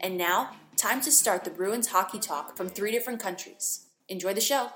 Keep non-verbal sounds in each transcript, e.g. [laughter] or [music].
And now, time to start the Bruins hockey talk from three different countries. Enjoy the show.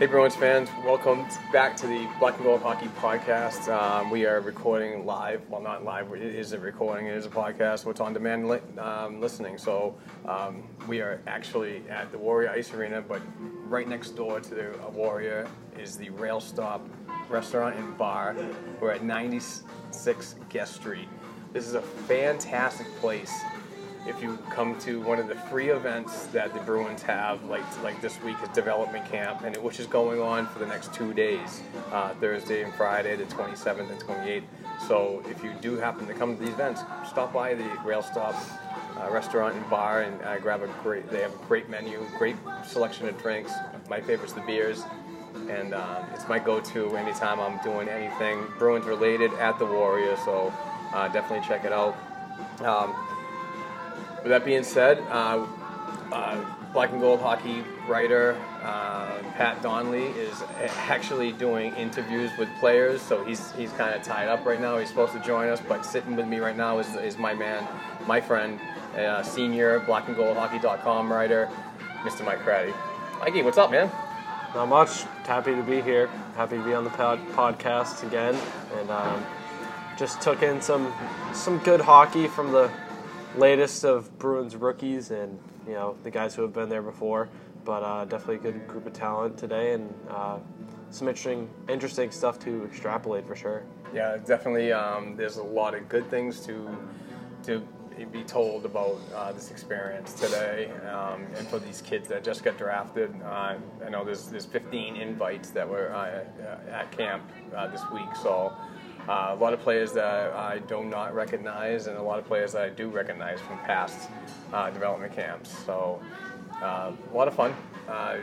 Hey Bruins fans, welcome back to the Black and Gold Hockey Podcast. Um, we are recording live. Well, not live. It is a recording. It is a podcast. What's on demand li- um, listening. So um, we are actually at the Warrior Ice Arena, but right next door to the uh, Warrior is the Rail Stop Restaurant and Bar. We're at 96 Guest Street. This is a fantastic place if you come to one of the free events that the Bruins have, like like this week is development camp, and it, which is going on for the next two days, uh, Thursday and Friday, the 27th and 28th. So if you do happen to come to these events, stop by the Rail Stop uh, restaurant and bar and uh, grab a great. They have a great menu, great selection of drinks. My favorite's the beers. And um, it's my go-to anytime I'm doing anything Bruins related at the Warrior. So uh, definitely check it out. Um, with that being said, uh, uh, Black and Gold hockey writer uh, Pat Donnelly is actually doing interviews with players, so he's he's kind of tied up right now. He's supposed to join us, but sitting with me right now is, is my man, my friend, uh, senior Black and Gold Hockey.com writer, Mr. Mike Craddy. Mikey, what's up, man? Not much. Happy to be here. Happy to be on the pod- podcast again, and um, just took in some some good hockey from the latest of Bruins rookies and you know the guys who have been there before. But uh, definitely a good group of talent today, and uh, some interesting interesting stuff to extrapolate for sure. Yeah, definitely. Um, there's a lot of good things to to be told about uh, this experience today, um, and for these kids that just got drafted. Uh, I know there's there's 15 invites that were uh, at camp uh, this week, so. Uh, a lot of players that I do not recognize, and a lot of players that I do recognize from past uh, development camps. So, uh, a lot of fun. Uh,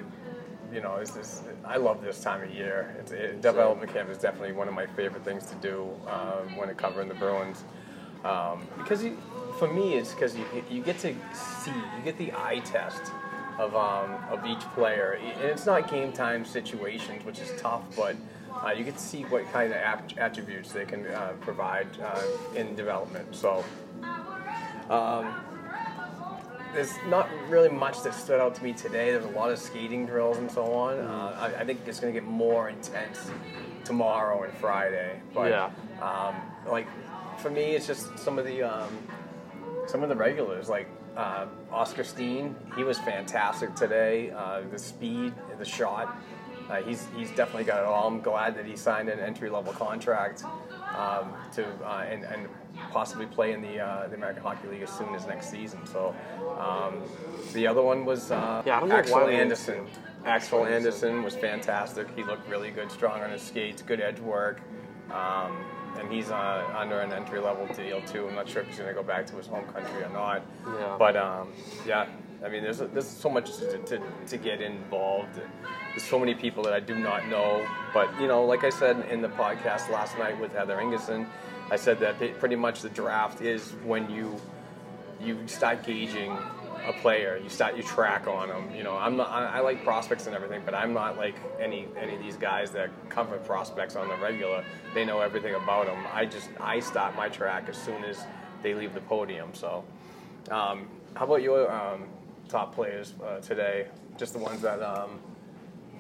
you know, it's, it's, I love this time of year. It's, it, development camp is definitely one of my favorite things to do um, when covering the Bruins. Um, because you, for me, it's because you, you get to see, you get the eye test of, um, of each player. And it's not game time situations, which is tough, but uh, you get to see what kind of attributes they can uh, provide uh, in development. So um, there's not really much that stood out to me today. There's a lot of skating drills and so on. Uh, I, I, think it's going to get more intense tomorrow and Friday. But yeah. um, like for me, it's just some of the um, some of the regulars like uh, Oskar Steen. He was fantastic today. Uh, the speed, the shot. Uh, he's he's definitely got it all. I'm glad that he signed an entry level contract um, to uh, and, and possibly play in the uh, the American Hockey League as soon as next season. So um, the other one was uh, yeah, Axel Andersson. Axel Andersson was fantastic. He looked really good, strong on his skates, good edge work. Um, and he's uh, under an entry level deal too. I'm not sure if he's going to go back to his home country or not. Yeah. But um, yeah, I mean, there's there's so much to, to, to, get involved. There's so many people that I do not know. But you know, like I said in the podcast last night with Heather Ingerson, I said that pretty much the draft is when you you start gauging a player. You start you track on them. You know, I'm not. I, I, like prospects and everything, but I'm not like any any of these guys that come cover prospects on the regular. They know everything about them. I just I start my track as soon as they leave the podium. So, um, how about your um, top players uh, today? Just the ones that um,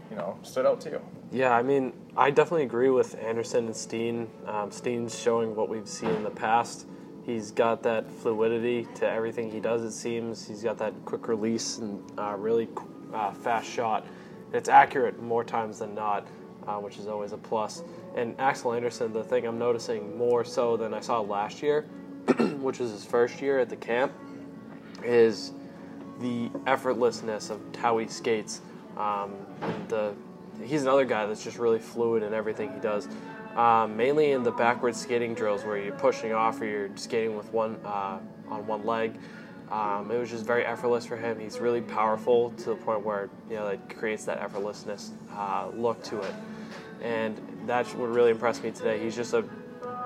you know stood out to you. Yeah, I mean, I definitely agree with Andersson and Steen. Um, Steen's showing what we've seen in the past. He's got that fluidity to everything he does. It seems he's got that quick release and uh, really uh, fast shot. It's accurate more times than not, uh, which is always a plus. And Axel Andersson, the thing I'm noticing more so than I saw last year, [clears throat] which was his first year at the camp, is the effortlessness of how he skates. Um, the he's another guy that's just really fluid in everything he does. Um, mainly in the backward skating drills where you're pushing off or you're skating with one uh, on one leg. Um, it was just very effortless for him. He's really powerful to the point where you know it creates that effortlessness uh, look to it, and that's what really impressed me today. He's just a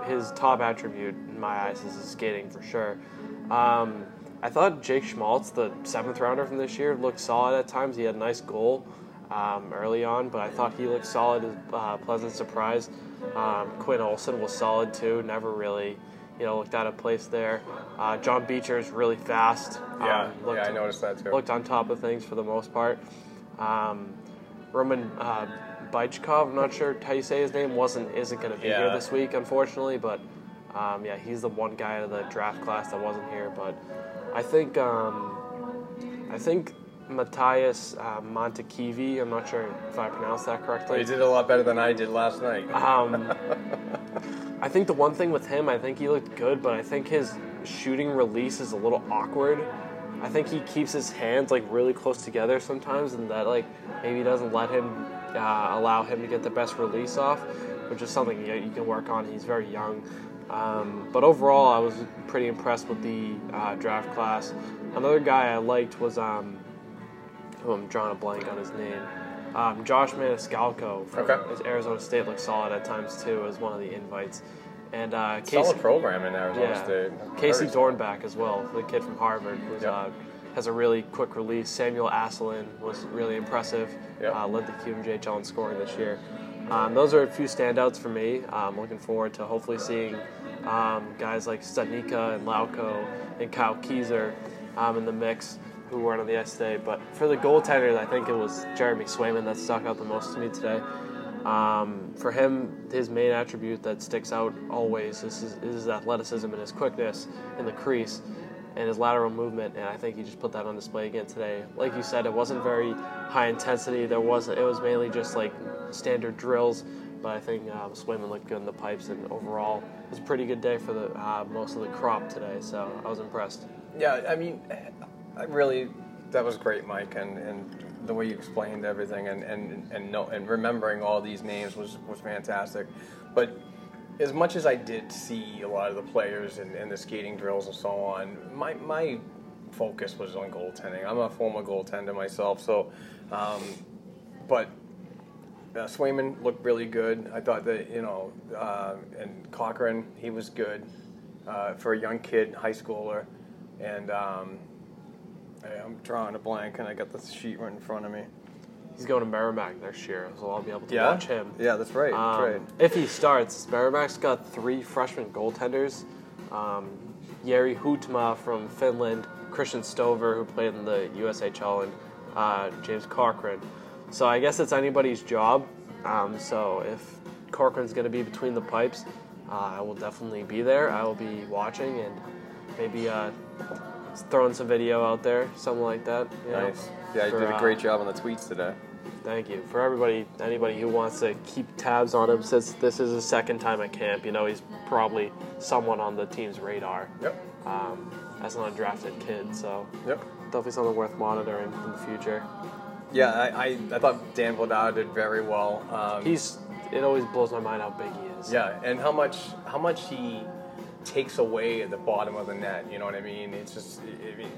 his top attribute in my eyes is his skating for sure. Um, I thought Jake Schmaltz, the seventh rounder from this year, looked solid at times. He had a nice goal um, early on, but I thought he looked solid. As a uh, pleasant surprise. Um, Quinn Olson was solid too. Never really, you know, looked out of place there. Uh, John Beecher is really fast. Yeah, um, looked, yeah, I noticed that too. Looked on top of things for the most part. Um, Roman uh, Bychkov, I'm not sure how you say his name, wasn't isn't going to be yeah. here this week, unfortunately. But um, yeah, he's the one guy out of the draft class that wasn't here. But I think um, I think Matthias uh, Mantykivi. I'm not sure if I pronounced that correctly. He did a lot better than I did last night. Um, [laughs] I think the one thing with him, I think he looked good, but I think his shooting release is a little awkward. I think he keeps his hands like really close together sometimes, and that like maybe doesn't let him uh, allow him to get the best release off, which is something you, you can work on. He's very young. Um, but overall, I was pretty impressed with the uh, draft class. Another guy I liked was um, who I'm drawing a blank on his name. Um, Josh Maniscalco from okay. Arizona State looks solid at times too as one of the invites. And uh, Casey, solid program in Arizona yeah, State. Casey Dornbach as well, the kid from Harvard, who's, yep. uh, has a really quick release. Samuel Asselin was really impressive. Yep. Uh, led the QMJHL in scoring this year. Um, those are a few standouts for me. I'm looking forward to hopefully seeing um, guys like Studnicka and Lauko and Kyle Keyser um, in the mix who weren't on the ice today. But for the goaltender, I think it was Jeremy Swayman that stuck out the most to me today. Um, for him, his main attribute that sticks out always is his, is his, athleticism and his quickness in the crease and his lateral movement. And I think he just put that on display again today. Like you said, it wasn't very high intensity. There wasn't. It was mainly just like standard drills. But I think um, Swayman looked good in the pipes, and overall, it was a pretty good day for the uh, most of the crop today. So I was impressed. Yeah, I mean, I really, that was great, Mike, and, and the way you explained everything and and and, no, and remembering all these names was was fantastic. But as much as I did see a lot of the players and, and the skating drills and so on, my my focus was on goaltending. I'm a former goaltender myself, so. Um, but uh, Swayman looked really good. I thought that you know, uh, and Cochran he was good uh, for a young kid, high schooler, and um, I- I'm drawing a blank, and I got the sheet right in front of me. He's going to Merrimack next year, so I'll be able to Yeah, watch him. Yeah, that's right. Um, right. If he starts, Merrimack's got three freshman goaltenders. Um, Hutma from Finland, Christian Stover, who played in the USHL, and uh, James Cochran. So I guess it's anybody's job. Um, so if Cochran's going to be between the pipes, uh, I will definitely be there. I will be watching and maybe uh, throwing some video out there, something like that. you know, Nice. Yeah, you for, did a uh, great job on the tweets today. Thank you. For everybody, anybody who wants to keep tabs on him, since this is his second time at camp, you know he's probably someone on the team's radar Yep. um, as an undrafted kid. So Yep. definitely something worth monitoring in the future. Yeah, I, I, I thought Dan Vladar did very well. Um, He's it always blows my mind how big he is. Yeah, and how much how much he takes away at the bottom of the net. You know what I mean? It's just, I mean,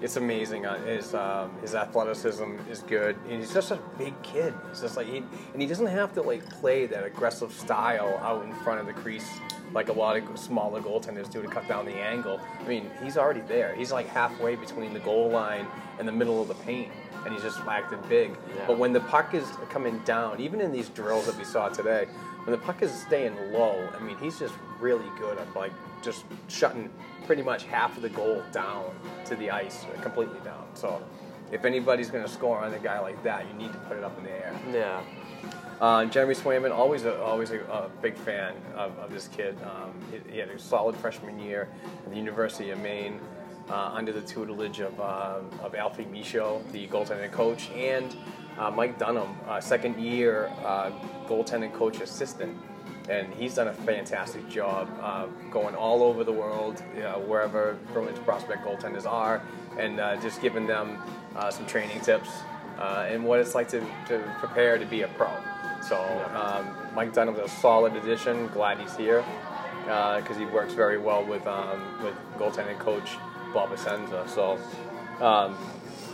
it's amazing. Uh, His um, his athleticism is good, and he's just a big kid. He's just like he, and he doesn't have to like play that aggressive style out in front of the crease like a lot of smaller goaltenders do to cut down the angle. I mean, he's already there. He's like halfway between the goal line and the middle of the paint, and he's just acting big. Yeah. But when the puck is coming down, even in these drills that we saw today, when the puck is staying low, I mean, he's just really good at like just shutting pretty much half of the goal down to the ice, uh, completely down. So, if anybody's going to score on a guy like that, you need to put it up in the air. Yeah. Uh, Jeremy Swayman, always a, always a, a big fan of, of this kid. Um, he, he had a solid freshman year at the University of Maine uh, under the tutelage of, uh, of Alfie Michaud, the goaltending coach, and uh, Mike Dunham, uh, second year uh, goaltending coach assistant. And he's done a fantastic job uh, going all over the world, you know, wherever Bruins prospect goaltenders are, and uh, just giving them uh, some training tips uh, and what it's like to, to prepare to be a pro. So um, Mike Dunham's a solid addition. Glad he's here because he works very well with um, with goaltending coach Bob Essensa. So um,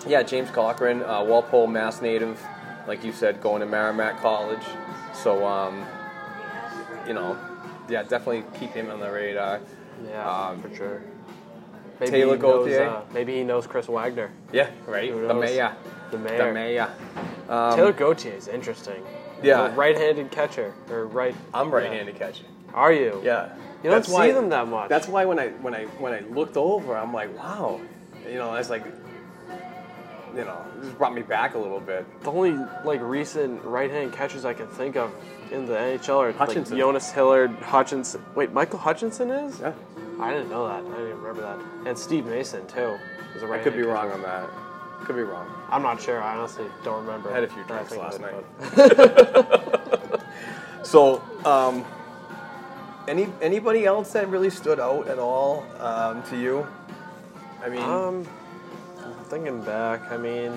yeah, James Cochran, uh, Walpole, Mass native, like you said, going to Merrimack College. So um, you know, yeah, definitely keep him on the radar. Yeah, Um, for sure. Maybe Taylor he knows, Gauthier. uh, maybe he knows Chris Wagner. Yeah, right. The mayor. The mayor. The mayor. Um, Taylor Gauthier is interesting. Yeah. Right-handed catcher or right. I'm right-handed catcher. Are you? Yeah. You don't That's see why- them that much. That's why when I when I when I looked over, I'm like, wow, you know, I was like, you know, just brought me back a little bit. The only like recent right-hand catchers I can think of in the NHL are Hutchinson. like Jonas Hillard, Hutchinson. Wait, Michael Hutchinson is? Yeah, I didn't know that. I didn't even remember that. And Steve Mason too. Is a I right could be wrong on that. Could be wrong. I'm not sure. I honestly don't remember. I had a few drinks last night. [laughs] So, um, any anybody else that really stood out at all um, to you? I mean, Um, thinking back, I mean,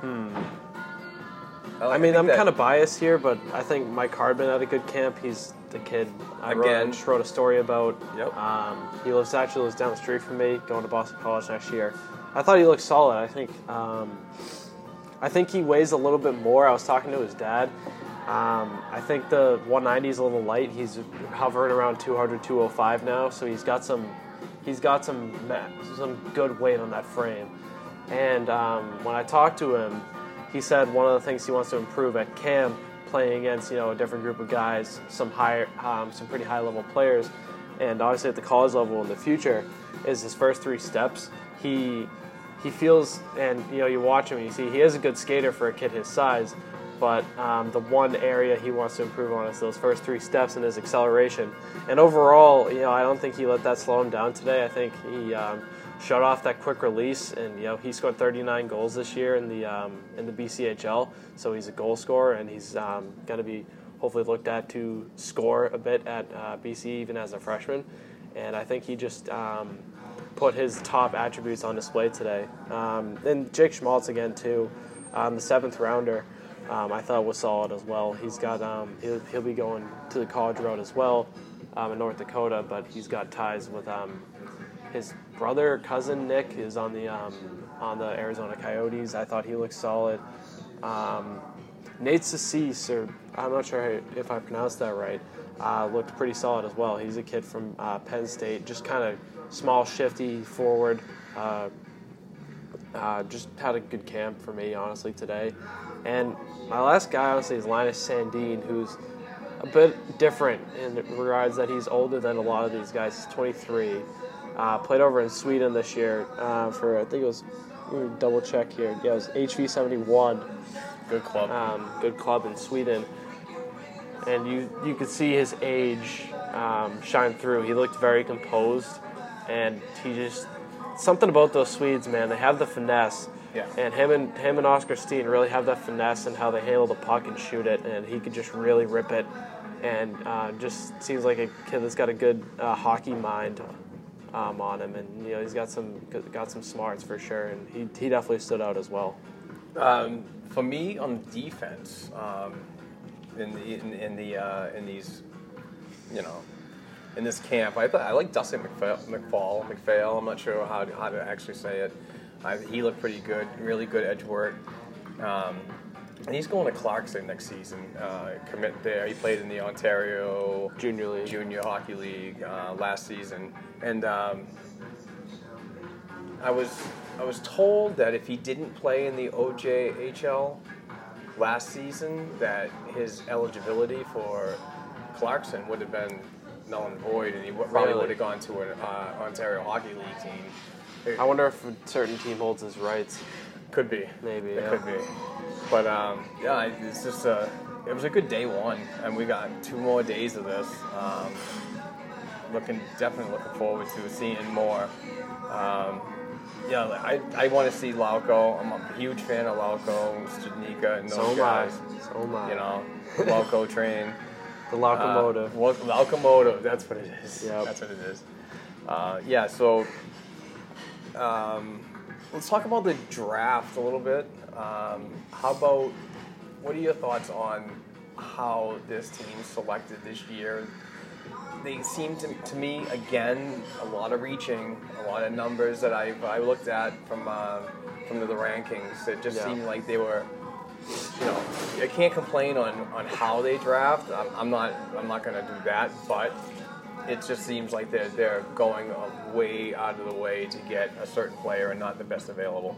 hmm. I mean, I'm kind of biased here, but I think Mike Hardman had a good camp. He's the kid I wrote, Again. just wrote a story about. Yep. Um, he lives actually lives down the street from me, going to Boston College next year. I thought he looked solid. I think, um, I think he weighs a little bit more. I was talking to his dad. Um, I think the 190 is a little light. He's hovering around 200, 205 now, so he's got some, he's got some some good weight on that frame. And um, when I talked to him, he said one of the things he wants to improve at camp, playing against you know a different group of guys, some higher, um, some pretty high level players, and obviously at the college level in the future, is his first three steps. He he feels, and you know you watch him, and you see he is a good skater for a kid his size, but um, the one area he wants to improve on is those first three steps and his acceleration. And overall, you know, I don't think he let that slow him down today. I think he um, shut off that quick release, and you know, he scored 39 goals this year in the um, in the BCHL. So he's a goal scorer, and he's um, going to be hopefully looked at to score a bit at uh, BC even as a freshman. And I think he just um, put his top attributes on display today. Um, and Jake Schmaltz again too, the seventh rounder. Um, I thought was solid as well. He's got um, he'll, he'll be going to the college road as well um, in North Dakota, but he's got ties with um, his brother cousin Nick is on the um, on the Arizona Coyotes. I thought he looked solid. Um, Nate Sucese, or I'm not sure if I pronounced that right, uh, looked pretty solid as well. He's a kid from uh, Penn State, just kind of small, shifty forward. Uh, uh, just had a good camp for me, honestly, today. And my last guy, obviously, is Linus Sandin, who's a bit different in regards that he's older than a lot of these guys. He's 23. Uh, played over in Sweden this year uh, for, I think it was, double check here. Yeah, it was HV 71. Good club. Um, good club in Sweden. And you, you could see his age um, shine through. He looked very composed, and he just something about those Swedes, man. They have the finesse. Yeah. And him and him and Oskar Steen really have that finesse and how they handle the puck and shoot it, and he could just really rip it, and uh, just seems like a kid that's got a good uh, hockey mind um, on him, and you know he's got some got some smarts for sure, and he he definitely stood out as well. Um, for me on defense, um, in the in, in the uh, in these, you know, in this camp. I I like Dustin McPhail, McFall, McPhail. I'm not sure how how to actually say it. I, he looked pretty good, really good edge work. Um, and he's going to Clarkson next season. Uh, commit there. He played in the Ontario Junior League. Junior Hockey League uh, last season, and um, I was I was told that if he didn't play in the OJHL last season, that his eligibility for Clarkson would have been null and void, and he w- probably Really? would have gone to an uh, Ontario Hockey League team. I wonder if a certain team holds his rights. Could be. Maybe, It yeah. could be. But um, yeah, it- it's just a. It was a good day one, and we got two more days of this. Um, looking definitely looking forward to seeing more. Um, yeah, I, I want to see Lauko. I'm a huge fan of Lauko, Studnicka, and those So guys. So am I. You know, Lauko [laughs] train. The locomotive. Uh, locomotive. That's what it is. Yep. That's what it is. Uh, yeah. So um, let's talk about the draft a little bit. Um, how about what are your thoughts on how this team selected this year? They seem to, to me again a lot of reaching, a lot of numbers that I've I looked at from uh, from the, the rankings. It just Yeah. seemed like they were you know, I can't complain on, on how they draft. I'm, I'm not I'm not going to do that, but it just seems like they're they're going way out of the way to get a certain player and not the best available.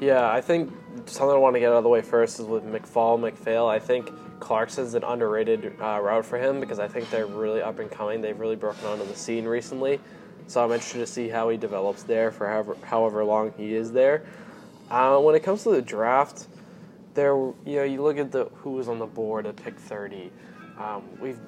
Yeah, I think something I want to get out of the way first is with McFall, McPhail. I think Clarkson's an underrated uh, route for him because I think they're really up and coming. They've really broken onto the scene recently. So I'm interested to see how he develops there for however, however long he is there. Uh, when it comes to the draft, there you know you look at the who was on the board at pick 30. Um, we've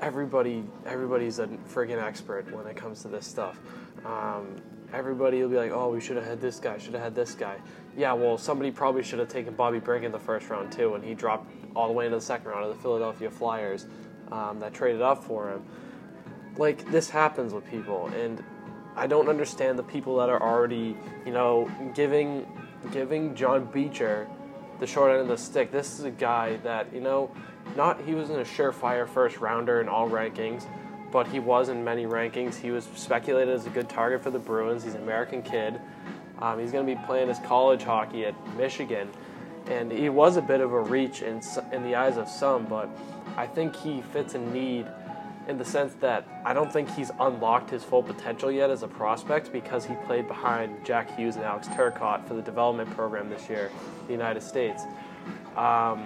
everybody everybody's a friggin' expert when it comes to this stuff. Um, everybody will be like, oh, we should have had this guy, should have had this guy. Yeah, well, somebody probably should have taken Bobby Brink in the first round too, and he dropped all the way into the second round of the Philadelphia Flyers um, that traded up for him. Like this happens with people, and I don't understand the people that are already, you know, giving giving John Beecher the short end of the stick. This is a guy that you know, not he wasn't a surefire first rounder in all rankings, but he was in many rankings. He was speculated as a good target for the Bruins. He's an American kid. Um, he's going to be playing his college hockey at Michigan, and he was a bit of a reach in in the eyes of some, but I think he fits a need in the sense that I don't think he's unlocked his full potential yet as a prospect because he played behind Jack Hughes and Alex Turcotte for the development program this year in the United States. Um,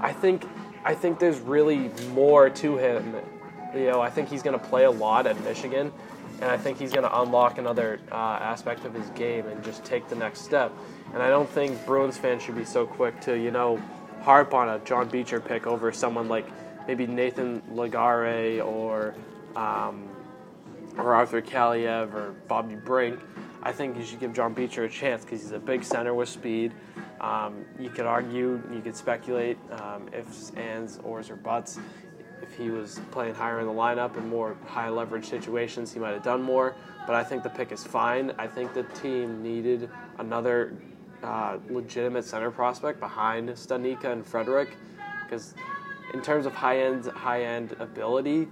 I think I think there's really more to him. You know, I think he's going to play a lot at Michigan, and I think he's going to unlock another uh, aspect of his game and just take the next step. And I don't think Bruins fans should be so quick to you know harp on a John Beecher pick over someone like maybe Nathan Legare or um, or Arthur Kaliev or Bobby Brink. I think you should give John Beecher a chance because he's a big center with speed. Um, you could argue, you could speculate um, ifs, ands, ors, or buts. If he was playing higher in the lineup in more high leverage situations, he might have done more. But I think the pick is fine. I think the team needed another uh, legitimate center prospect behind Studnicka and Frederic because in terms of high end high end ability,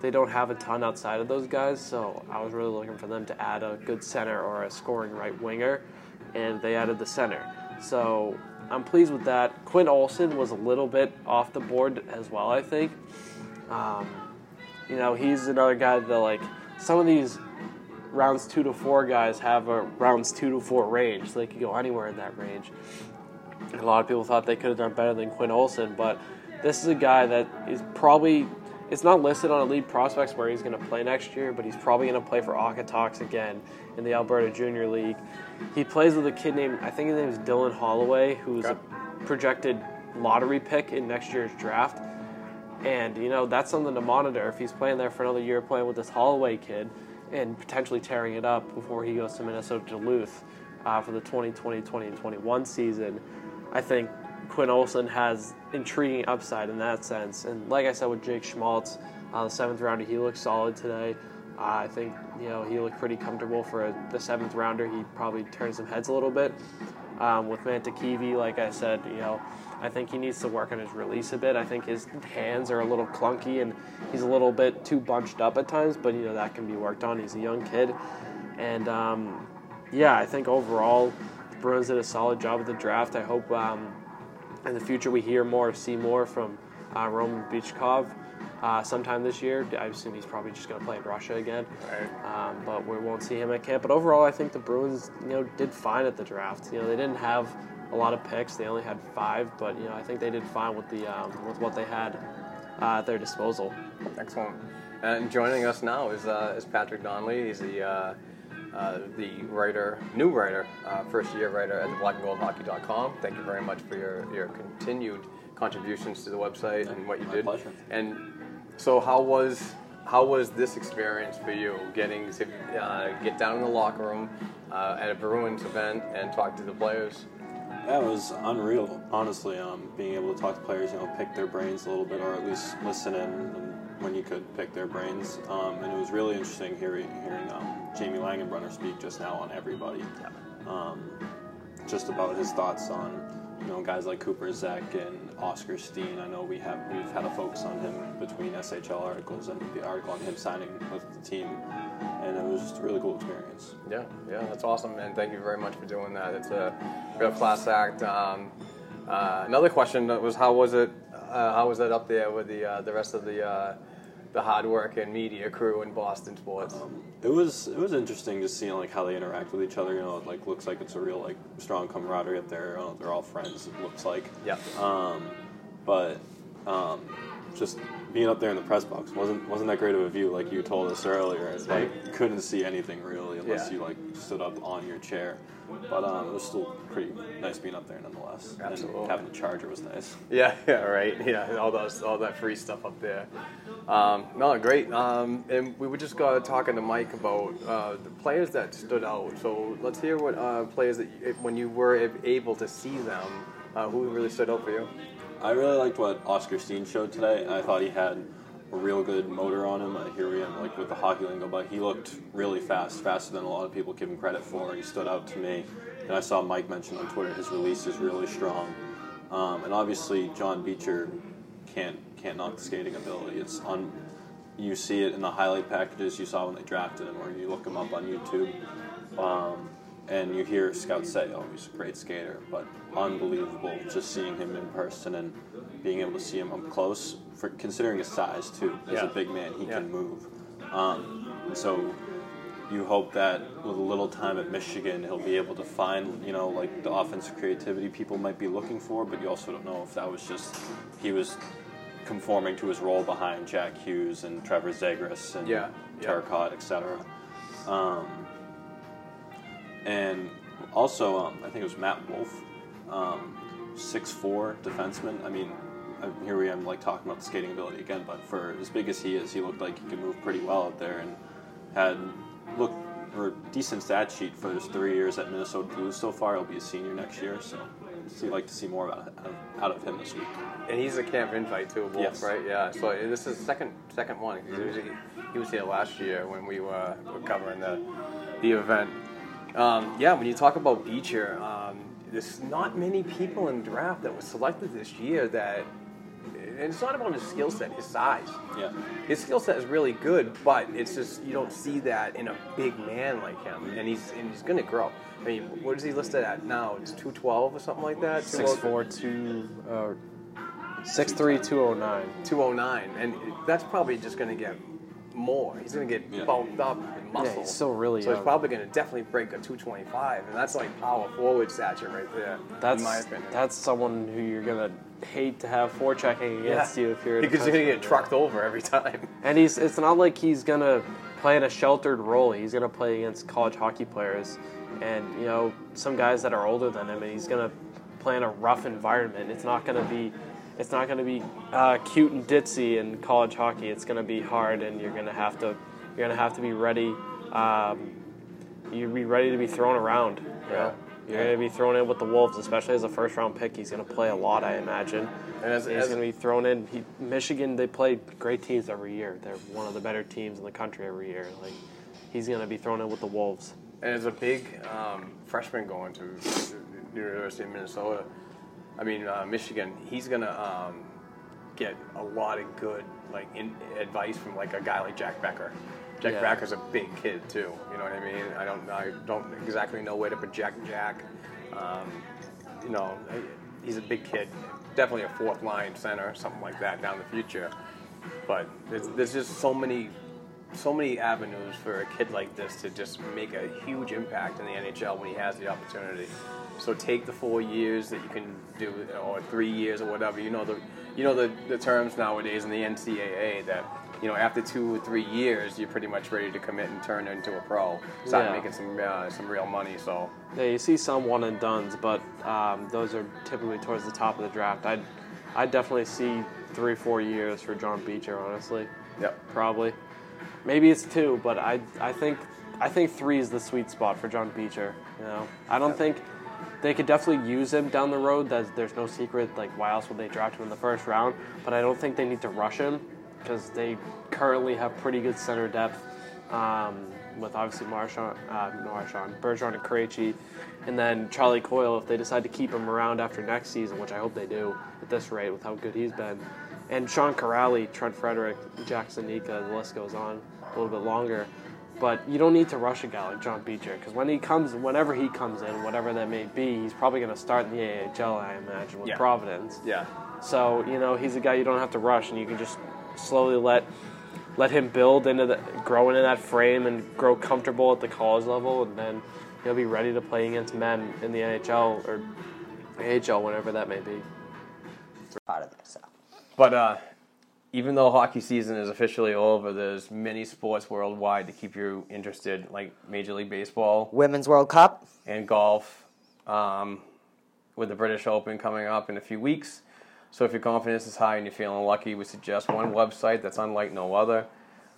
they don't have a ton outside of those guys. So I was really looking for them to add a good center or a scoring right winger, and they added the center. So I'm pleased with that. Quinn Olson was a little bit off the board as well, I think. Um, you know, he's another guy that like some of these rounds two to four guys have a rounds two to four range, so they could go anywhere in that range. And a lot of people thought they could have done better than Quinn Olson, but this is a guy that is probably it's not listed on Elite Prospects where he's going to play next year, but he's probably going to play for Okotoks again in the Alberta Junior League. He plays with a kid named I think his name is Dylan Holloway, who's Okay. a projected lottery pick in next year's draft. And you know that's something to monitor if he's playing there for another year, playing with this Holloway kid, and potentially tearing it up before he goes to Minnesota Duluth uh, for the 2020, 2021 season. I think Quinn Olson has intriguing upside in that sense. And like I said with Jake Schmaltz, uh, the seventh rounder, he looked solid today. Uh, I think you know he looked pretty comfortable for a, the seventh rounder. He probably turned some heads a little bit. Um, with Mantykivi, like I said, you know, I think he needs to work on his release a bit. I think his hands are a little clunky and he's a little bit too bunched up at times, but you know that can be worked on. He's a young kid, and um, yeah, I think overall the Bruins did a solid job at the draft. I hope um, in the future we hear more, see more from uh, Roman Bychkov. Uh, sometime this year, I assume he's probably just going to play in Russia again. Um, but we won't see him at camp. But overall, I think the Bruins, you know, did fine at the draft. You know, they didn't have a lot of picks; they only had five. But you know, I think they did fine with the um, with what they had uh, at their disposal. Excellent. And joining us now is uh, is Patrick Donnelly. He's the uh, the writer, new writer, uh, first year writer at the blackandgoldhockey.com. Thank you very much for your, your continued contributions to the website and what you my did. pleasure. And so, how was how was this experience for you? Getting to uh, get down in the locker room uh, at a Bruins event and talk to the players. Yeah, it was unreal, honestly. Um, being able to talk to players, you know, pick their brains a little bit, or at least listen in when you could pick their brains. Um, and it was really interesting hearing, hearing um, Jamie Langenbrunner speak just now on everybody. Um, just about his thoughts on, you know, guys like Cooper Zech and Oskar Steen. I know we have we've had a focus on him between SHL articles and the article on him signing with the team, and it was just a really cool experience. Yeah, yeah, that's awesome, and thank you very much for doing that. It's a real class act. Um, uh, another question that was how was it? Uh, how was it up there with the uh, the rest of the uh, the hard work and media crew in Boston sports? It was it was interesting just seeing like how they interact with each other. You know, it like looks like it's a real like strong camaraderie up there. They're all friends. It looks like. Yep. Um, but um, just being up there in the press box wasn't wasn't that great of a view. Like you told us earlier, it's like couldn't see anything really unless Yeah. you like stood up on your chair. But um, it was still pretty nice being up there nonetheless. Absolutely. And having the charger was nice. [laughs] Yeah, yeah, right. Yeah, all those, all that free stuff up there. Um, no, great. Um, and we were just uh, talking to Mike about uh, the players that stood out. So let's hear what uh, players that you, when you were able to see them, uh, who really stood out for you. I really liked what Oskar Steen showed today. I thought he had a real good motor on him. Here we am, like with the hockey lingo, but he looked really fast, faster than a lot of people give him credit for. He stood out to me. And I saw Mike mention on Twitter his release is really strong. Um, and obviously, John Beecher can't can't knock the skating ability. It's on. You see it in the highlight packages you saw when they drafted him, or you look him up on YouTube. Um, and you hear scouts say, "Oh, he's a great skater," but unbelievable just seeing him in person and being able to see him up close. For considering his size too, as Yeah. a big man, he Yeah. can move. Um, and so you hope that with a little time at Michigan, he'll be able to find, you know, like the offensive creativity people might be looking for. But you also don't know if that was just he was conforming to his role behind Jack Hughes and Trevor Zegras and Yeah, yeah. Turcotte, etc. Um, and also, um, I think it was Matt Wolf, um, 6'4 defenseman. I mean, uh, here we am like talking about the skating ability again, but for as big as he is, he looked like he could move pretty well out there and had looked or decent stat sheet for his three years at Minnesota Blues so far. He'll be a senior next year, so I'd like to see more about, out of him this week. And he's a camp invite too, Wolf, Yes. right? Yeah. So this is second second one. He was, he was here last year when we were, were covering the the event. Um, yeah, when you talk about Beecher, um, there's not many people in draft that was selected this year that and it's not about his skill set, his size. Yeah. His skill set is really good, but it's just you don't see that in a big man like him, and he's and he's going to grow. I mean, what is he listed at now? It's two twelve or something like that. Six four two, uh, six three two oh nine. 209, and that's probably just going to get more. He's going to get Yeah. bulked up in muscle. he's still really So he's uh, probably going to definitely break a 225, and that's like power forward stature right there. That's in my opinion. that's someone who you're gonna hate to have forechecking against you if you're. because you're going to get trucked over every time. [laughs] And he's it's not like he's gonna play in a sheltered role. He's gonna play against college hockey players, and you know some guys that are older than him, and he's gonna play in a rough environment. It's not gonna be. It's not going to be uh, cute and ditzy in college hockey. It's going to be hard, and you're going to have to you're going to have to be ready. Um, you be ready to be thrown around. You know? You're going to be thrown in with the Wolves, especially as a first round pick. He's going to play a lot, I imagine. And as- he's as- going to be thrown in. He, Michigan, they play great teams every year. They're one of the better teams in the country every year. Like he's going to be thrown in with the Wolves. And as a big um, freshman going to the University of Minnesota, I mean uh, Michigan, he's gonna um, get a lot of good like in, advice from like a guy like Jack Becker. Jack Yeah. Becker's a big kid too. You know what I mean? I don't I don't exactly know where to project Jack. Um, you know, he's a big kid. Definitely a fourth line center, something like that down the future. But there's, there's just so many so many avenues for a kid like this to just make a huge impact in the NHL when he has the opportunity. So take the four years that you can do, or three years or whatever. You know the, you know the, the terms nowadays in the NCAA that you know after two or three years you're pretty much ready to commit and turn into a pro, start Yeah. making some uh, some real money. So Yeah, you see some one and duns, but um, those are typically towards the top of the draft. I'd, I'd definitely see three, four years for John Beecher, honestly. Yep. Probably. Maybe it's two, but I, I think, I think three is the sweet spot for John Beecher. You know, I don't think they could definitely use him down the road. That's, there's no secret. Like, why else would they draft him in the first round? But I don't think they need to rush him because they currently have pretty good center depth. Um, with obviously Marchand, uh, Marchand, Bergeron, and Krejci, and then Charlie Coyle. If they decide to keep him around after next season, which I hope they do at this rate with how good he's been, and Sean Kuraly, Trent Frederic, Jack Studnicka, the list goes on a little bit longer. But you don't need to rush a guy like John Beecher because when he comes, whenever he comes in, whatever that may be, he's probably going to start in the AHL, I imagine, with Yeah. Providence. yeah, So you know he's a guy you don't have to rush, and you can just slowly let let him build into the grow into that frame and grow comfortable at the college level, and then he'll be ready to play against men in the NHL or AHL, whenever that may be. part of this. But uh, even though hockey season is officially over, there's many sports worldwide to keep you interested, like Major League Baseball Women's World Cup. and golf, um, with the British Open coming up in a few weeks. So if your confidence is high and you're feeling lucky, we suggest one website that's unlike no other.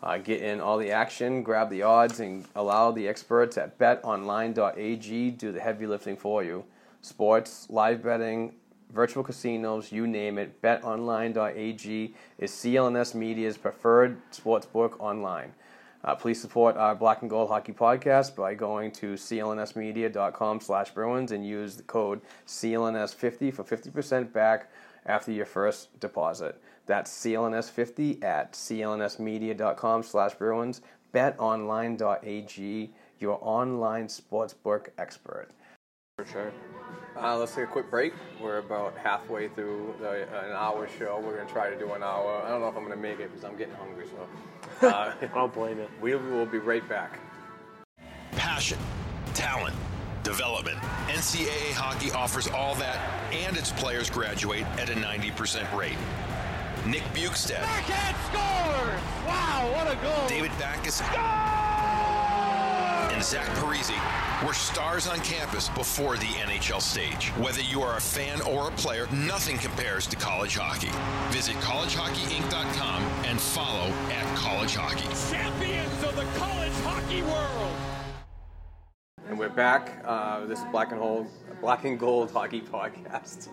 Uh, get in all the action, grab the odds, and allow the experts at betonline.ag do the heavy lifting for you. Sports, live betting, virtual casinos, you name it, betonline.ag is CLNS Media's preferred sportsbook online. Uh, please support our Black and Gold Hockey Podcast by going to clnsmedia.com slash Bruins and use the code CLNS50 for 50% back after your first deposit. That's CLNS50 at clnsmedia.com slash Bruins. BetOnline.ag, your online sportsbook expert. For sure. Uh, let's take a quick break. We're about halfway through the, an hour show. We're going to try to do an hour. I don't know if I'm going to make it because I'm getting hungry. So [laughs] uh, I don't blame you. we will be right back. Passion, talent, development. NCAA hockey offers all that, and its players graduate at a 90% rate. Nick Bjugstad. Backhand scores! Wow, what a goal! David Backes. And Zach Parise were stars on campus before the NHL stage. Whether you are a fan or a player, nothing compares to college hockey. Visit collegehockeyinc.com and follow at college hockey. Champions of the college hockey world! We're back. Uh, this is Black and Gold, Black and Gold Hockey Podcast.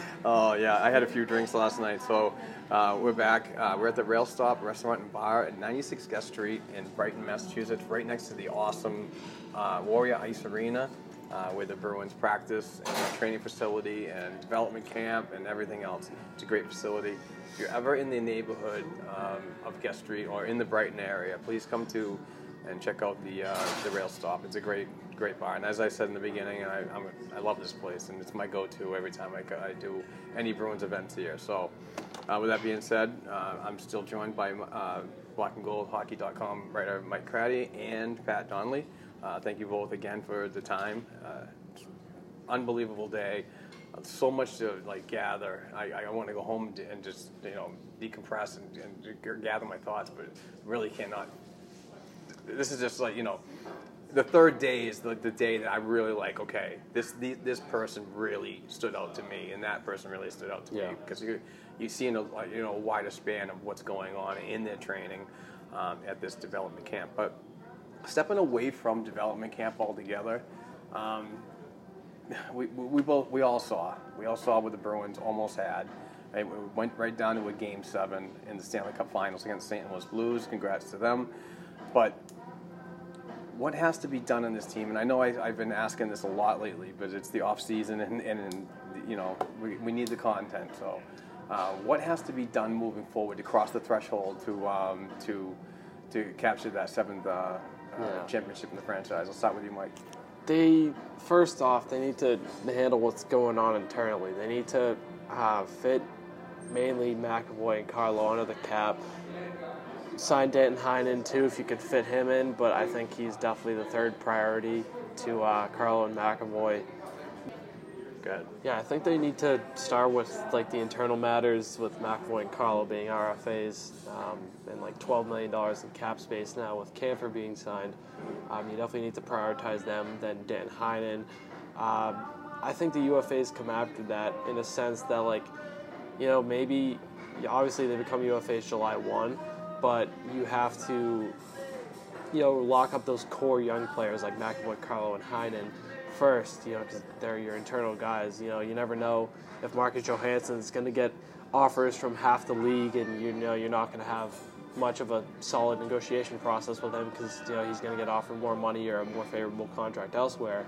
[laughs] oh yeah, I had a few drinks last night, so uh, we're back. Uh, we're at the Rail Stop Restaurant and Bar at 96 Guest Street in Brighton, Massachusetts, right next to the awesome uh, Warrior Ice Arena. uh, where the Bruins practice and training facility and development camp and everything else. It's a great facility. If you're ever in the neighborhood um, of Guest Street or in the Brighton area, please come to and check out the uh, the rail stop. It's a great great bar, and as I said in the beginning, I I'm, I love this place, and it's my go-to every time I, I do any Bruins events here. So, uh, with that being said, uh, I'm still joined by uh, blackandgoldhockey.com writer Mike Craddy and Pat Donnelly. Uh, thank you both again for the time. Uh, unbelievable day. So much to like gather. I, I want to go home and just you know decompress and, and gather my thoughts, but really cannot this is just like you know the third day is the, the day that I really like. Okay, this the, this person really stood out to me, and that person really stood out to Yeah. me because you you see in a you know a wider span of what's going on in their training um, at this development camp. But stepping away from development camp altogether, um, [sighs] we, we we both we all saw we all saw what the Bruins almost had. We went right down to a game seven in the Stanley Cup Finals against the St. Louis Blues. Congrats to them. But what has to be done in this team? And I know I, I've been asking this a lot lately, but it's the off season, and, and, and you know we, we need the content. So, uh, what has to be done moving forward to cross the threshold to um, to to capture that seventh uh, uh, Yeah. championship in the franchise? I'll start with you, Mike. They first off, they need to handle what's going on internally. They need to uh, fit mainly McAvoy and Carlo under the cap. Sign Danton Heinen too, if you could fit him in, but I think he's definitely the third priority to uh, Carlo and McAvoy. Good. Yeah, I think they need to start with like the internal matters with McAvoy and Carlo being RFAs um, and like $12 million in cap space now with Kampfer being signed. Um, you definitely need to prioritize them. Then Dan Heinen. Um, I think the UFAs come after that in a sense that like, you know, maybe obviously they become UFAs July 1, but you have to you know, lock up those core young players like McAvoy, Carlo, and Heinen first, you know, because they're your internal guys. You know, you never know if Marcus Johansson's going to get offers from half the league, and you know you're not going to have much of a solid negotiation process with him because you know he's going to get offered more money or a more favorable contract elsewhere.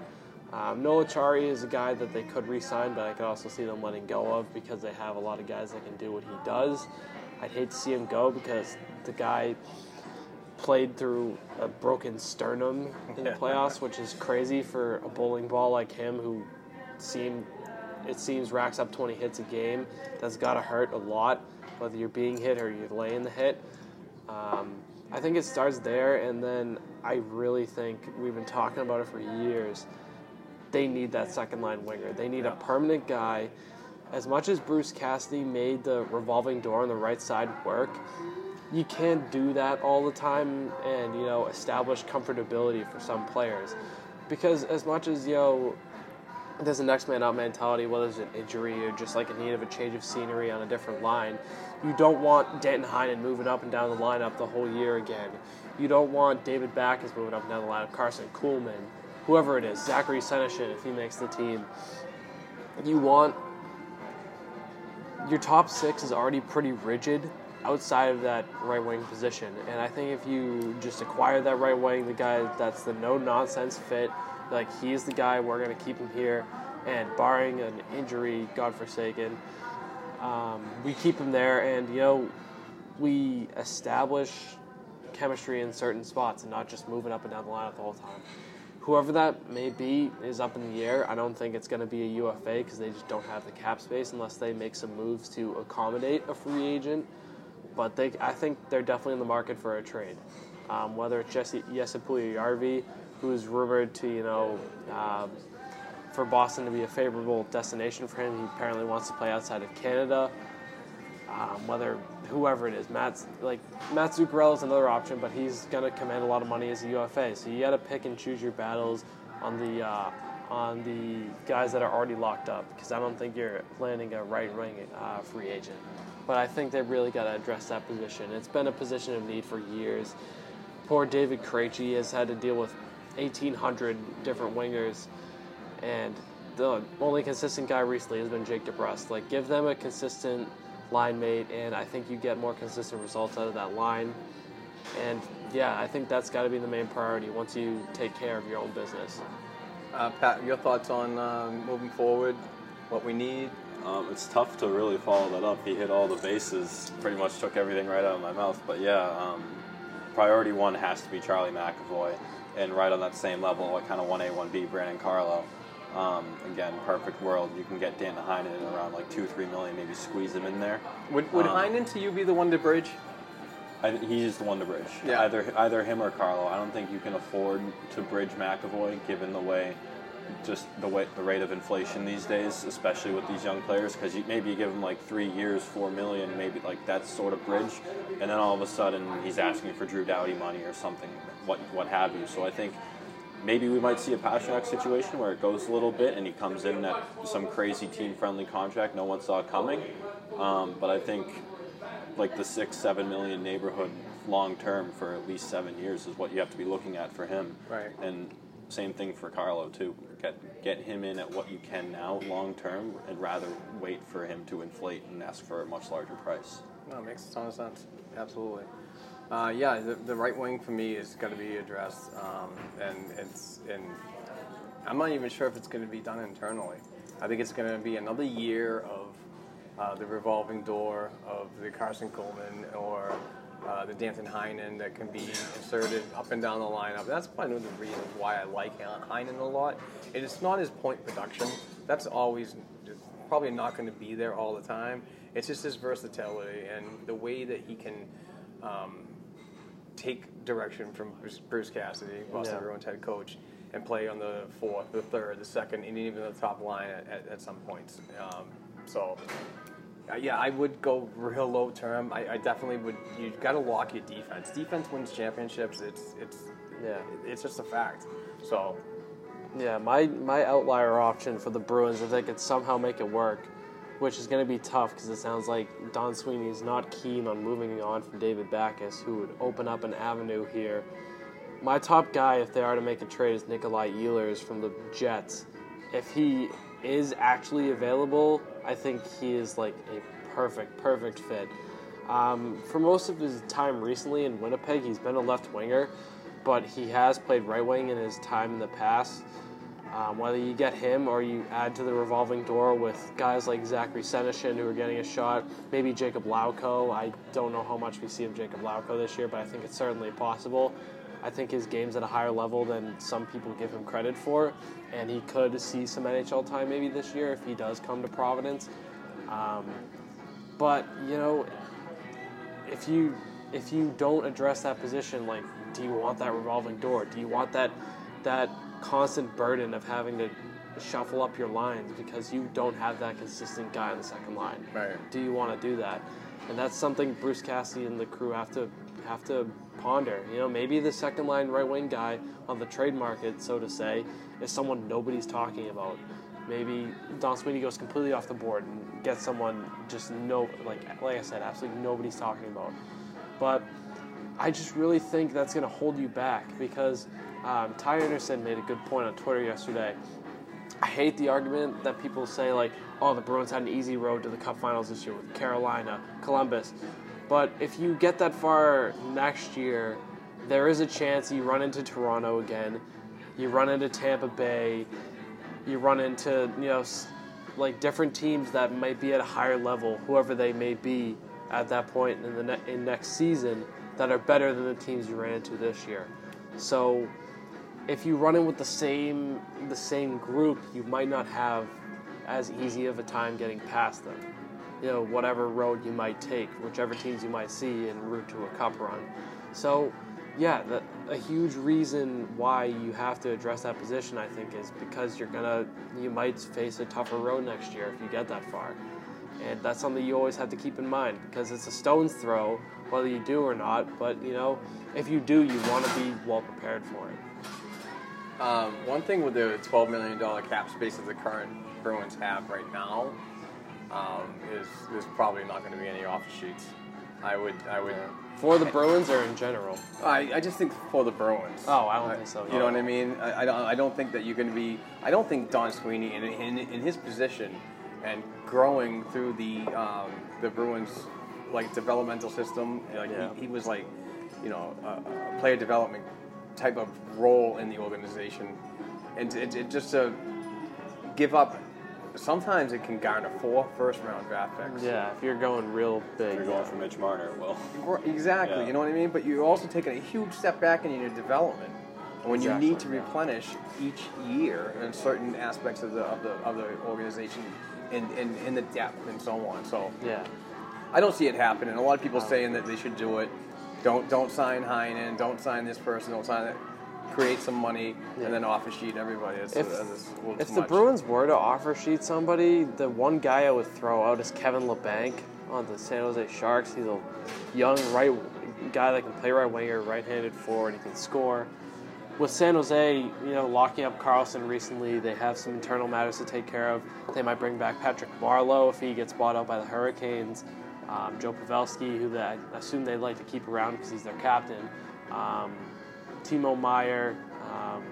Um, Noel Acciari is a guy that they could re-sign, but I could also see them letting go of because they have a lot of guys that can do what he does. I'd hate to see him go because the guy played through a broken sternum in the playoffs, which is crazy for a bowling ball like him who seemed it seems racks up 20 hits a game. That's got to hurt a lot, whether you're being hit or you're laying the hit. Um, I think it starts there, and then I really think we've been talking about it for years. They need that second line winger. They need a permanent guy. As much as Bruce Cassidy made the revolving door on the right side work, you can't do that all the time and you know establish comfortability for some players. Because as much as you know there's a next man up mentality whether it's an injury or just like a need of a change of scenery on a different line you don't want Danton Heinen moving up and down the lineup the whole year again. You don't want David Backes moving up and down the lineup Carson Kuhlman whoever it is Zachary Senyshyn if he makes the team. You want your top six is already pretty rigid outside of that right wing position. And I think if you just acquire that right wing, the guy that's the no nonsense fit, like he's the guy, we're going to keep him here. And barring an injury, God forsaken, um, we keep him there. And, you know, we establish chemistry in certain spots and not just moving up and down the lineup the whole time. Whoever that may be is up in the air. I don't think it's going to be a UFA because they just don't have the cap space unless they make some moves to accommodate a free agent but they, I think they're definitely in the market for a trade. Um, whether it's Jesse Jesse Yarvi, who's rumored to, you know, um, for Boston to be a favorable destination for him. He apparently wants to play outside of Canada. Um, whether whoever it is, Matt's like Mats Zuccarello is another option, but he's gonna command a lot of money as a UFA. So you got to pick and choose your battles on the uh, on the guys that are already locked up because I don't think you're landing a right wing uh, free agent. But I think they've really got to address that position. It's been a position of need for years. Poor David Krejci has had to deal with 1,800 different wingers, and the only consistent guy recently has been Jake DeBrusk. Like, give them a consistent line mate, and I think you get more consistent results out of that line. And yeah, I think that's got to be the main priority once you take care of your own business. Uh, Pat, your thoughts on um, moving forward, what we need? Um, it's tough to really follow that up. He hit all the bases, pretty much took everything right out of my mouth. But yeah, um, priority one has to be Charlie McAvoy, and right on that same level, like kind of 1A, 1B, Brandon Carlo. Um, again, perfect world. You can get Dan Heinen in around like two, three million, maybe squeeze him in there. Would, would Um, Heinen to you be the one to bridge? I, he's the one to bridge. Yeah. Either either him or Carlo. I don't think you can afford to bridge McAvoy given the way, just the way the rate of inflation these days, especially with these young players. Because you, maybe you give him like three years, four million, maybe like that sort of bridge, and then all of a sudden he's asking for Drew Doughty money or something, what what have you. So I think. Maybe we might see a Pastrnak situation where it goes a little bit and he comes in at some crazy team-friendly contract no one saw coming. Um, but I think like the six, seven million neighborhood long term for at least seven years is what you have to be looking at for him. Right. And same thing for Carlo too. Get get him in at what you can now long term, and rather wait for him to inflate and ask for a much larger price. No, it makes a ton of sense. Absolutely. Uh, yeah, the, the right wing for me is going to be addressed, um, and it's and I'm not even sure if it's going to be done internally. I think it's going to be another year of uh, the revolving door of the Carson Kuhlman or uh, the Danton Heinen that can be inserted up and down the lineup. That's probably one of the reasons why I like Heinen a lot. And it's not his point production. That's always probably not going to be there all the time. It's just his versatility and the way that he can um, take direction from Bruce, Cassidy, Boston Yeah. Bruins head coach, and play on the fourth, the third, the second, and even the top line at, at, at some points. Um, so, uh, yeah, I would go real low term. I, I definitely would. You've got to lock your defense. Defense wins championships. It's it's Yeah. it's just a fact. So, Yeah, my, my outlier option for the Bruins, if they could somehow make it work, which is going to be tough because it sounds like Don Sweeney is not keen on moving on from David Backes, who would open up an avenue here. My top guy, if they are to make a trade, is Nikolai Ehlers from the Jets. If he is actually available, I think he is like a perfect, perfect fit. Um, for most of his time recently in Winnipeg, he's been a left winger, but he has played right wing in his time in the past. Um, whether you get him or you add to the revolving door with guys like Zachary Senyshyn who are getting a shot, maybe Jacob Lauko. I don't know how much we see of Jacob Lauko this year, but I think it's certainly possible. I think his game's at a higher level than some people give him credit for, and he could see some NHL time maybe this year if he does come to Providence. Um, but you know, if you if you don't address that position, like, do you want that revolving door? Do you want that that constant burden of having to shuffle up your lines because you don't have that consistent guy on the second line? Right. Do you want to do that? And that's something Bruce Cassidy and the crew have to have to ponder. You know, maybe the second line right wing guy on the trade market, so to say, is someone nobody's talking about. Maybe Don Sweeney goes completely off the board and gets someone just no like like I said, absolutely nobody's talking about. But I just really think that's going to hold you back because um, Ty Anderson made a good point on Twitter yesterday. I hate the argument that people say like, "Oh, the Bruins had an easy road to the Cup Finals this year with Carolina, Columbus." But if you get that far next year, there is a chance you run into Toronto again, you run into Tampa Bay, you run into you know like different teams that might be at a higher level, whoever they may be at that point in the ne- in next season, that are better than the teams you ran into this year. So if you run in with the same the same group, you might not have as easy of a time getting past them. You know, whatever road you might take, whichever teams you might see en route to a cup run. So, yeah, the, a huge reason why you have to address that position, I think, is because you're gonna you might face a tougher road next year if you get that far. And that's something you always have to keep in mind because it's a stone's throw whether you do or not. But you know, if you do, you want to be well prepared for it. Um, one thing with the $12 million cap space that the current Bruins have right now um, is there's probably not going to be any offshoots. I would, I would. For the Bruins or in general? I, I just think for the Bruins. Oh, I don't think so. You know what I mean? I, I, don't, I don't think that you're going to be. I don't think Don Sweeney, in, in, in his position and growing through the um, the Bruins like developmental system, like Yeah. he, he was like, you know, a, a player development type of role in the organization. and it, it just to give up. Sometimes it can garner four first round draft picks. Yeah, if you're going real big, You're going for Mitch Marner. Well, Exactly, Yeah. you know what I mean? But you're also taking a huge step back in your development. And when you need to yeah. replenish each year in certain aspects of the of the of the organization in, in, in the depth and so on. So yeah. I don't see it happening. A lot of people saying that they should do it. Don't don't sign Heinen, don't sign this person, don't sign that. Create some money Yeah. and then offer sheet everybody. It's, If, it's if the much. Bruins were to offer sheet somebody, the one guy I would throw out is Kevin Labanc on the San Jose Sharks. He's a young right guy that can play right winger, right-handed forward. And he can score. With San Jose, you know, locking up Karlsson recently, they have some internal matters to take care of. They might bring back Patrick Marleau if he gets bought out by the Hurricanes. Um, Joe Pavelski, who I assume they'd like to keep around because he's their captain. Um, Timo Meier. Um,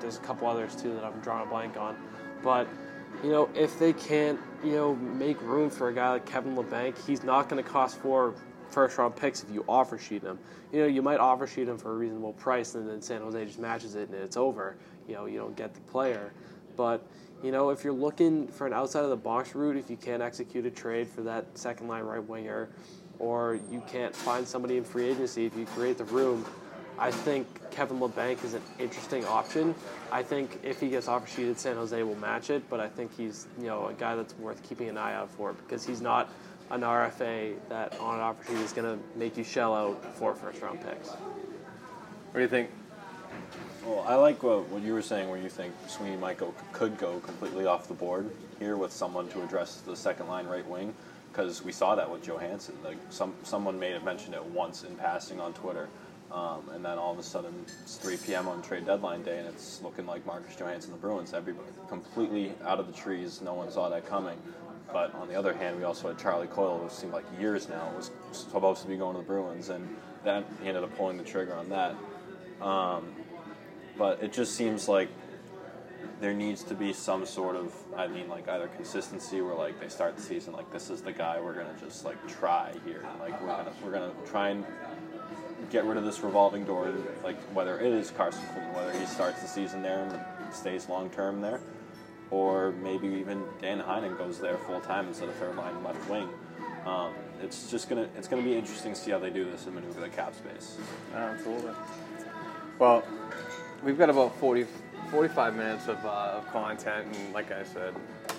there's a couple others too that I'm drawing a blank on. But you know, if they can't, you know, make room for a guy like Kevin Labanc, he's not going to cost four first round picks if you offer sheet him. You know, you might offer sheet him for a reasonable price, and then San Jose just matches it and it's over. You know, you don't get the player. But you know, if you're looking for an outside of the box route, if you can't execute a trade for that second line right winger, or you can't find somebody in free agency, if you create the room, I think Kevin Labanc is an interesting option. I think if he gets offer sheeted, San Jose will match it, but I think he's you know a guy that's worth keeping an eye out for because he's not an RFA that on an offer sheet is going to make you shell out four first round picks. What do you think? Well, I like what, what you were saying, where you think Sweeney might go could go completely off the board here with someone to address the second line right wing, because we saw that with Johansson. Like some someone may have mentioned it once in passing on Twitter, um, and then all of a sudden it's 3 p.m. on trade deadline day, and it's looking like Marcus Johansson, the Bruins, everybody completely out of the trees. No one saw that coming. But on the other hand, we also had Charlie Coyle, who seemed like years now was supposed to be going to the Bruins, and then he ended up pulling the trigger on that. Um, but it just seems like there needs to be some sort of I mean like either consistency where like they start the season like this is the guy we're gonna just like try here like we're gonna we're gonna try and get rid of this revolving door like whether it is Carson Kuhlman whether he starts the season there and stays long term there or maybe even Dan Heinen goes there full time instead of third line left wing. Um, it's just gonna it's gonna be interesting to see how they do this and maneuver the cap space. Absolutely. Well, we've got about 40, 45 minutes of, uh, of content, and like I said,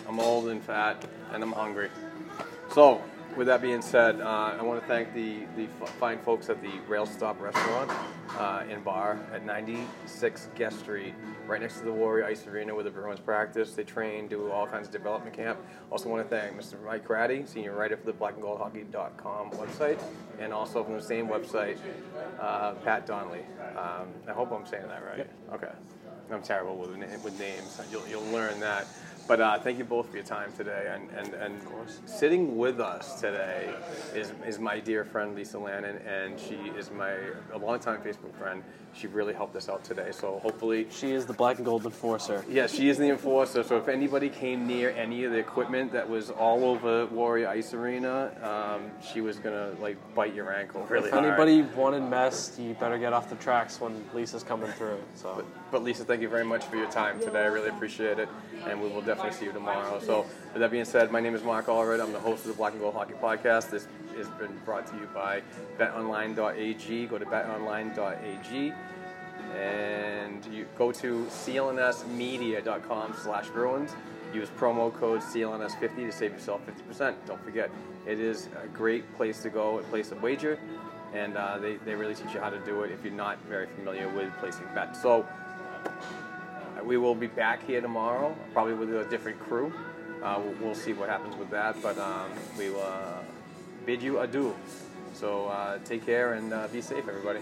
I'm old and fat, and I'm hungry. So, with that being said, uh, I want to thank the, the fine folks at the Rail Stop Restaurant uh, and Bar at 96 Guest Street, right next to the Warrior Ice Arena where the Bruins practice. They train, do all kinds of development camp. Also want to thank Mr. Mike Ratty, senior writer for the blackandgoldhockey.com website, and also from the same website, uh, Pat Donnelly. Um, I hope I'm saying that right. Okay. I'm terrible with, with names. You'll, you'll learn that. But uh, thank you both for your time today. And, and, and sitting with us today is, is my dear friend Lisa Lannon, and she is my a longtime Facebook friend. She really helped us out today. So hopefully, She is the black and gold enforcer. yeah, she is the enforcer. So if anybody came near any of the equipment that was all over Warrior Ice Arena, um, she was gonna like bite your ankle really if hard. anybody wanted mess, you better get off the tracks when Lisa's coming through. So. But Lisa, thank you very much for your time today. I really appreciate it, and we will definitely see you tomorrow. So, with that being said, my name is Mark Allred. I'm the host of the Black and Gold Hockey Podcast. This has been brought to you by BetOnline.ag. Go to BetOnline.ag, and you go to clnsmedia.com slash Bruins. Use promo code CLNS50 to save yourself 50%. Don't forget, it is a great place to go, a place to wager, and uh, they, they really teach you how to do it if you're not very familiar with placing bets. So, we will be back here tomorrow, probably with a different crew. Uh, we'll, see what happens with that, but um, we will uh, bid you adieu. So uh, take care and uh, be safe, everybody.